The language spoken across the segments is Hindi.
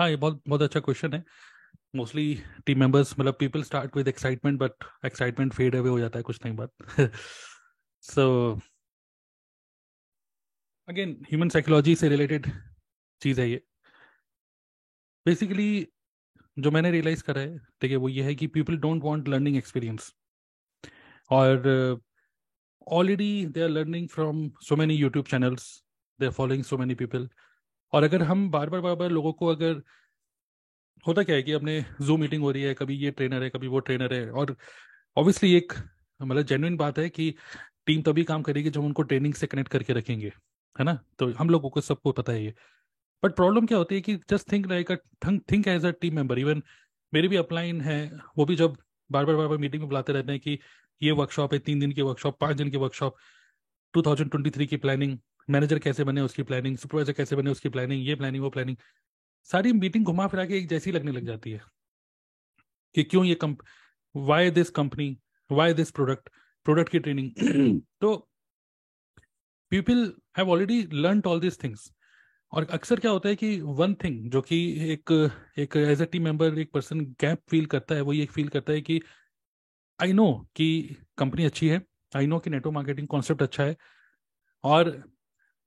हाँ ये बहुत बहुत अच्छा क्वेश्चन है। मोस्टली टीम मेंबर्स मतलब people start with excitement but excitement fade away हो जाता है कुछ टाइम बाद। सो अगेन ह्यूमन साइकोलॉजी से रिलेटेड चीज़ है ये। बेसिकली जो मैंने रियलाइज़ करा है ठीक है वो ये है कि people don't want learning experience और already they are learning from so many YouTube channels they are following so many people और अगर हम बार बार बार बार लोगों को अगर होता क्या है कि अपने जूम मीटिंग हो रही है, कभी ये ट्रेनर है, कभी वो ट्रेनर है और ऑब्वियसली एक मतलब जेन्युइन बात है कि टीम तभी काम करेगी जब उनको ट्रेनिंग से कनेक्ट करके रखेंगे, है ना? तो हम लोगों को, सबको पता है ये। बट प्रॉब्लम क्या होती है कि just think like think as a team member even मेरी भी अपलाइन है, वो भी जब बार बार बार बार मीटिंग में बुलाते रहते हैं कि ये वर्कशॉप है, तीन दिन की वर्कशॉप पाँच दिन की वर्कशॉप 2023 की प्लानिंग मैनेजर कैसे बने उसकी प्लानिंग सुपरवाइजर कैसे बने उसकी प्लानिंग ये प्लानिंग वो प्लानिंग सारी मीटिंग घुमा फिरा के एक जैसी लगने लग जाती है कि क्यों ये comp why this company why this product product की ट्रेनिंग तो people have already learn all this things और अक्सर क्या होता है कि वन थिंग जो कि एक एक एज ए टीम मेंबर एक पर्सन गैप फील करता है वो ये फील करता है कि आई नो कि कंपनी अच्छी है आई नो कि नेटवर्क मार्केटिंग कॉन्सेप्ट अच्छा है और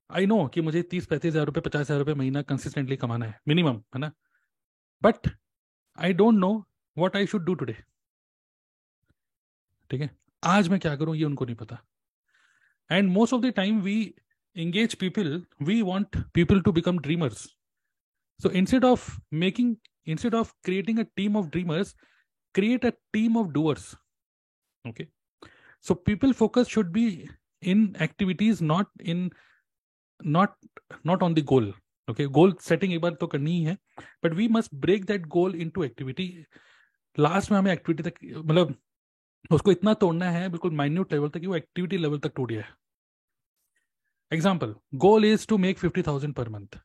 आई नो कि मुझे तीस पैंतीस हज़ार रुपये पचास हज़ार रुपये महीना कंसिस्टेंटली कमाना है मिनिमम है ना? But I don't know what I should do today ठीक है? आज मैं क्या करूँ ये उनको नहीं पता. And most of the time we engage people we want people to become dreamers so instead of making instead of creating a team of dreamers create a team of doers okay so people focus should be in activities not in not not on the goal okay goal setting एक बार तो करनी ही है but we must break that goal into activity last में हमें एक्टिविटी तक मतलब उसको इतना तोड़ना है बिल्कुल माइन्यूट लेवल तक कि वो एक्टिविटी लेवल तक टूट जाए Example, goal is to make 50,000 per month.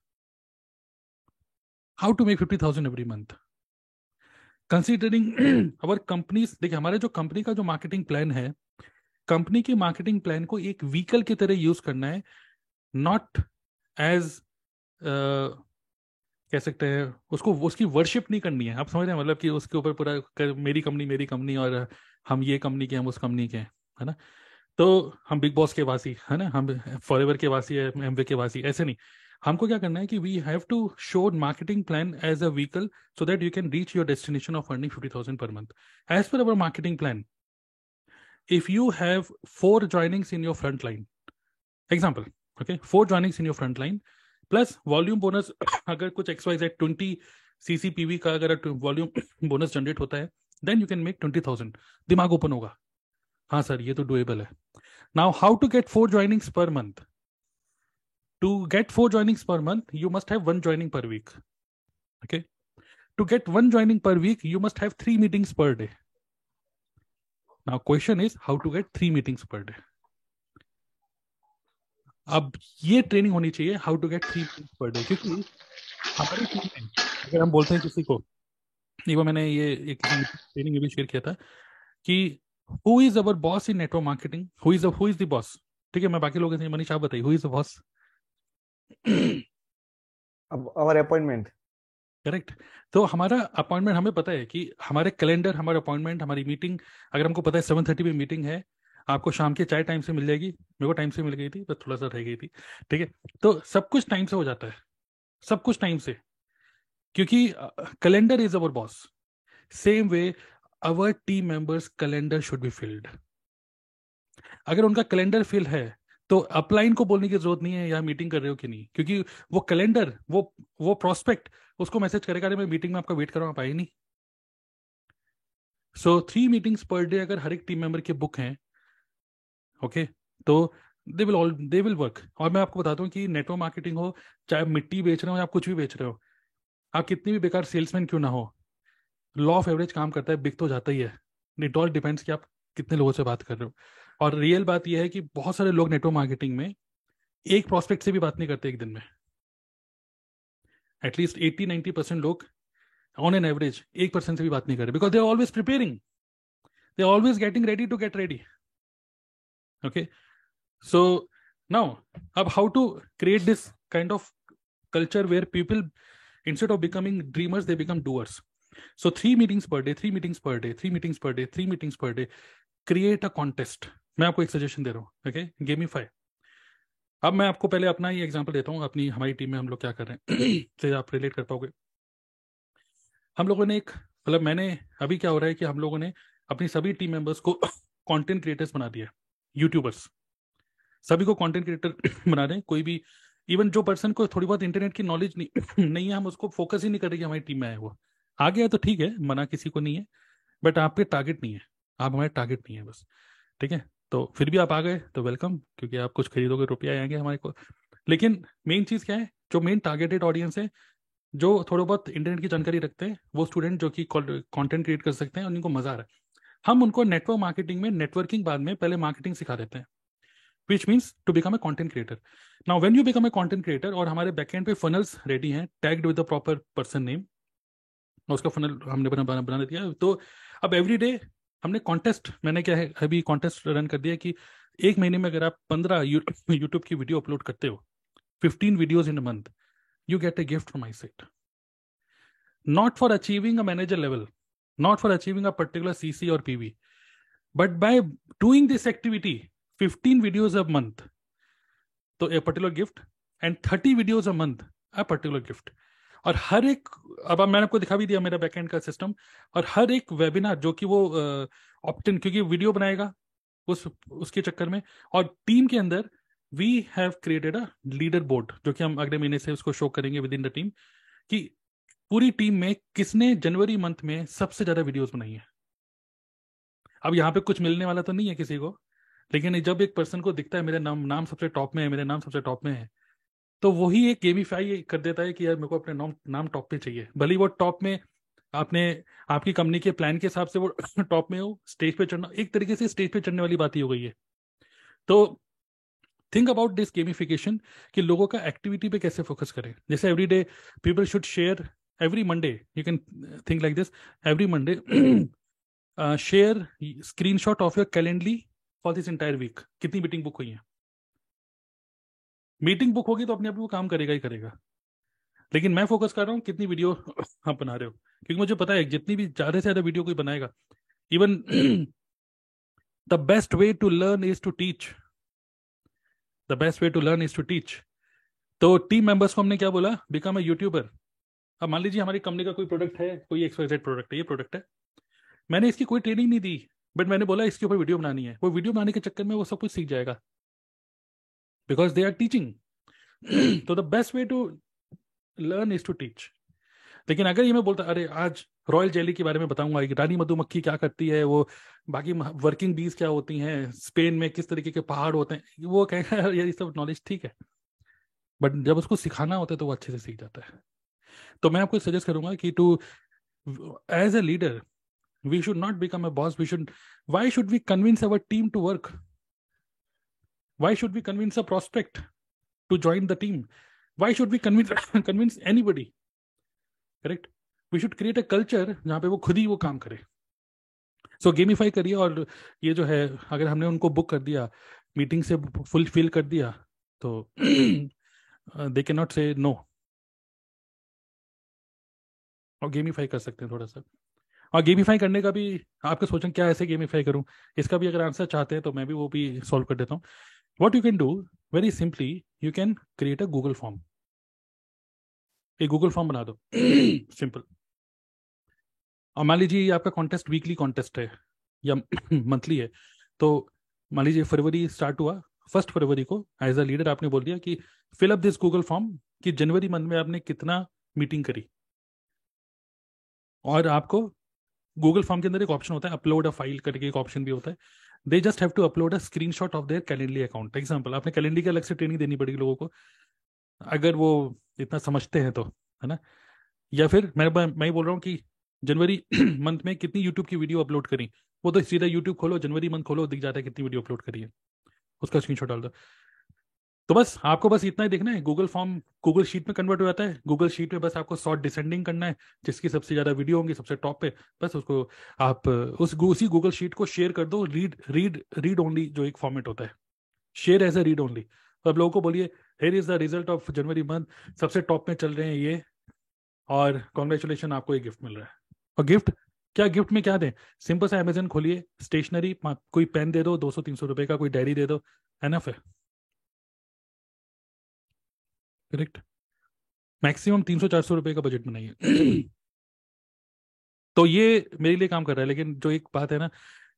How to make 50,000 every month? Considering our companies देखिए हमारे जो कंपनी का जो मार्केटिंग प्लान है कंपनी के मार्केटिंग प्लान को एक व्हीकल की तरह यूज़ करना है नॉट एज कह सकते हैं, उसको, उसकी वर्शिप नहीं करनी है। आप समझ रहे हैं? मतलब कि उसके ऊपर पूरा मेरी कंपनी मेरी कंपनी और हम ये कंपनी के हम उस कंपनी के है ना? तो हम बिग बॉस के वासी, है ना? हम फॉर एवर के वासी है एम के वासी, ऐसे नहीं। हमको क्या करना है कि we have to show marketing plan as a vehicle so that you can reach your destination of earning fifty thousand per month as per our marketing plan if you have four joinings in your front line example okay four joinings in your front line plus volume bonus अगर कुछ एक्स वाइज ट्वेंटी सीसीपीवी का अगर वॉल्यूम बोनस जनरेट होता है then you can make twenty thousand दिमाग ओपन होगा। हाँ सर ये तो डुएबल है। Now how to get four joining per month to get four joining per month you must have one joining per week okay to get one joining per week you must have three meetings per day now question is how to get three meetings per day अब ये ट्रेनिंग होनी चाहिए how to get three per day क्योंकि हमारी टीम में अगर हम बोलते हैं किसी को एक बार मैंने ये एक ट्रेनिंग में भी शेयर किया था कि who is our boss in network marketing who is who is the boss ठीक है मैं बाकी लोगों से मनीष आप बताइए who is the boss our appointment correct तो हमारा अपॉइंटमेंट हमें पता है कि हमारे कैलेंडर हमारा अपॉइंटमेंट हमारी मीटिंग अगर हमको पता है सेवन थर्टी पे मीटिंग है आपको शाम के चाय टाइम से मिल जाएगी। मेरे को टाइम से मिल गई थी, बस थोड़ा सा रह गई थी। ठीक है? तो सब कुछ टाइम से हो जाता है। सब कुछ टाइम से। क्योंकि calendar is our boss same way our team members calendar should be filled अगर उनका कैलेंडर फिल है तो अपलाइन को बोलने की ज़रूरत नहीं है या मीटिंग कर रहे हो कि नहीं। क्योंकि वो कैलेंडर वो वो प्रोस्पेक्ट उसको मैसेज करेगा मैं मीटिंग में आपका वेट कर रहा नहीं। So three meetings per day अगर हर एक टीम मेंबर के बुक हैं ओके तो they will all they will work और मैं आपको बताता हूँ कि नेटवर्क मार्केटिंग हो, चाहे मिट्टी बेच रहे हो या कुछ भी बेच रहे हो, आप कितनी भी बेकार सेल्समैन क्यों ना हो लॉ ऑफ़ एवरेज काम करता है, बिक तो जाता ही है। इट ऑल डिपेंड्स कि आप कितने लोगों से बात कर रहे हो। और रियल बात यह है कि बहुत सारे लोग नेटवर्क मार्केटिंग में एक प्रोस्पेक्ट से भी बात नहीं करते एक दिन में। At least eighty ninety percent लोग ऑन एन एवरेज एक परसेंट से भी बात नहीं कर रहे। Because they are always preparing they are always getting ready to get ready okay so now अब how to create this kind of culture where people instead of becoming dreamers they become doers so three meetings per day three meetings per day three meetings per day three meetings per day create a contest मैं आपको एक सजेशन दे रहा हूँ ओके गेमीफाई अब मैं आपको पहले अपना ही एग्जांपल देता हूँ अपनी हमारी टीम में हम लोग क्या कर रहे हैं से आप रिलेट कर पाओगे हम लोगों ने एक मतलब मैंने अभी क्या हो रहा है कि हम लोगों ने अपनी सभी टीम मेंबर्स को कंटेंट क्रिएटर्स बना दिया यूट्यूबर्स। सभी को कंटेंट क्रिएटर बना दें कोई भी इवन जो पर्सन को थोड़ी बहुत इंटरनेट की नॉलेज नहीं नहीं है, हम उसको फोकस ही नहीं कर रहे कि हमारी टीम में आए वो आ गया तो ठीक है, मना किसी को नहीं है बट आपके टारगेट नहीं है, आप हमारे टारगेट नहीं है बस, ठीक है? तो फिर भी आप आ गए तो वेलकम क्योंकि आप कुछ खरीदोगे, रुपया आएँगे हमारे को। लेकिन मेन चीज़ क्या है, जो मेन टारगेटेड ऑडियंस है, जो थोड़ा बहुत इंटरनेट की जानकारी रखते हैं, वो स्टूडेंट जो कि कंटेंट क्रिएट कर सकते हैं और उनको मज़ा आ रहा है। हम उनको नेटवर्क मार्केटिंग में नेटवर्किंग बाद में पहले मार्केटिंग सिखा देते हैं। Which means to become a content creator now when you become a content creator और हमारे बैकेंड पे फनल्स रेडी हैं tagged with the proper person name उसका फनल हमने बना बना, बना दिया तो अब एवरी डे हमने कॉन्टेस्ट मैंने क्या है अभी कॉन्टेस्ट रन कर दिया कि एक महीने में अगर आप पंद्रह यूट्यूब की वीडियो अपलोड करते हो fifteen videos in a month you get a gift from my set not for achieving a manager level not for achieving a particular CC और PV but by doing this activity fifteen videos a month तो a particular gift and thirty videos a month a particular gift और हर एक, अब मैंने आपको दिखा भी दिया मेरा बैकएंड का सिस्टम और हर एक वेबिनार जो कि वो ऑप्टन क्योंकि वीडियो बनाएगा उस, उसके चक्कर में, और टीम के अंदर we have created a leader board जो कि हम अगले महीने से उसको शो करेंगे विद इन द टीम कि पूरी टीम में किसने जनवरी मंथ में सबसे ज़्यादा वीडियोस बनाई है? अब यहाँ पे कुछ मिलने वाला तो नहीं है किसी को, लेकिन जब एक पर्सन को दिखता है, मेरे नाम नाम सबसे टॉप में है, मेरे नाम सबसे टॉप में है तो वही एक गेमीफाई कर देता है कि यार मेरे को अपने नाम नाम टॉप पे चाहिए। भले वो टॉप में आपने, आपकी कंपनी के प्लान के हिसाब से वो टॉप में हो स्टेज पे चढ़ना, एक तरीके से स्टेज पे चढ़ने वाली बात ही हो गई है। तो थिंक अबाउट दिस गेमिफिकेशन कि लोगों का एक्टिविटी पे कैसे फोकस करें। जैसे every day people should share every Monday you can think like this every Monday share screen shot of your Calendly for this entire week कितनी मीटिंग बुक हुई है? मीटिंग बुक होगी तो अपने आप वो काम करेगा ही करेगा। लेकिन मैं फोकस कर रहा हूँ कितनी वीडियो आप बना रहे हो। क्योंकि मुझे पता है, जितनी भी ज़्यादा से ज़्यादा वीडियो कोई बनाएगा even the best way to learn is to teach the best way to learn is to teach तो टीम मेंबर्स को हमने क्या बोला? बिकम ए यूट्यूबर अब मान लीजिए हमारी कंपनी का कोई प्रोडक्ट है, कोई एक्सवाइजेड प्रोडक्ट है, ये प्रोडक्ट है। मैंने इसकी कोई ट्रेनिंग नहीं दी बट मैंने बोला इसके ऊपर वीडियो बनानी है। वो वीडियो बनाने के चक्कर में वो सब कुछ सीख जाएगा। बिकॉज़ दे आर टीचिंग तो the best way to learn is to teach लेकिन अगर ये मैं बोलता, अरे आज रॉयल जेली के बारे में बताऊँगा रानी मधुमक्खी क्या करती है, वो बाकी वर्किंग बीज क्या होती हैं स्पेन में किस तरीके के पहाड़ होते हैं, वो कहेगा ये सब नॉलेज ठीक है। बट जब उसको सिखाना होता है तो वो अच्छे से सीख जाता है। तो मैं आपको सजेस्ट करूँगा कि to as a leader we should not become a boss we should why should we convince our team to work Why should we convince a prospect to join the team? Why should we convince convince anybody? Correct? We should create a culture जहाँ पे वो खुद ही वो काम करे सो so, गेमीफाई करिए और ये जो है अगर हमने उनको बुक कर दिया मीटिंग से फुल फिल कर दिया तो they can not say no और गेमीफाई कर सकते हैं थोड़ा सा और गेमीफाई करने का भी आपके सोचें, क्या ऐसे गेमीफाई करूँ? इसका भी अगर आंसर चाहते हैं तो मैं भी वो भी सॉल्व कर देता हूँ। What you can do very simply you can create a Google form एक गूगल फॉर्म बना दो। सिंपल और मान लीजिए आपका कॉन्टेस्ट वीकली कॉन्टेस्ट है, या मंथली है तो मान लीजिए फरवरी स्टार्ट हुआ फ़र्स्ट फरवरी को एज अ लीडर आपने बोल दिया कि fill up this Google form कि जनवरी मंथ में आपने कितना मीटिंग करी। और आपको गूगल फॉर्म के अंदर एक ऑप्शन होता है अपलोड अ फ़ाइल करके एक ऑप्शन भी होता है। They just have to upload a screenshot of their Calendly account example आपने कैलेंडरी की अलग से ट्रेनिंग देनी पड़ेगी लोगों को। अगर वो इतना समझते हैं तो है ना? या फिर मैं मैं बोल रहा हूँ कि जनवरी मंथ में कितनी यूट्यूब की वीडियो अपलोड करी, वो तो सीधा यूट्यूब खोलो, जनवरी मंथ खोलो, दिख जाता है कितनी वीडियो अपलोड करी है। उसका स्क्रीनशॉट डाल दो। तो बस आपको बस इतना ही देखना है। गूगल फॉर्म गूगल शीट में कन्वर्ट हो जाता है। गूगल शीट में बस आपको शॉर्ट डिसेंडिंग करना है, जिसकी सबसे ज़्यादा वीडियो होंगी, सबसे टॉप पे। बस उसको आप, उस उसी गूगल शीट को शेयर कर दो। रीड रीड रीड ओनली जो एक फॉर्मेट होता है। Share as a read only अब लोगों को बोलिए here is the result of January month सबसे टॉप में चल रहे हैं ये। और कॉन्ग्रेचुलेशन आपको ये गिफ्ट मिल रहा है। और गिफ्ट क्या गिफ्ट में क्या दें? सिंपल सा अमेजन खोलिए। स्टेशनरी कोई पेन दे दो दो सौ, तीन सौ रुपए का कोई डायरी दे दो। एनफ है। करेक्ट मैक्सिमम तीन सौ चार सौ रुपए का बजट बनाइए। तो ये मेरे लिए काम कर रहा है, लेकिन जो एक बात है ना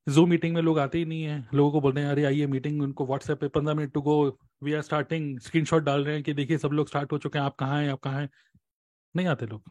जूम मीटिंग में लोग आते ही नहीं है। लोगों को बोलते हैं, अरे, आइए मीटिंग उनको व्हाट्सएप पे पंद्रह minute to go we are starting screenshot डाल रहे हैं कि देखिए सब लोग स्टार्ट हो चुके हैं। आप कहाँ हैं? आप कहाँ हैं? नहीं आते लोग।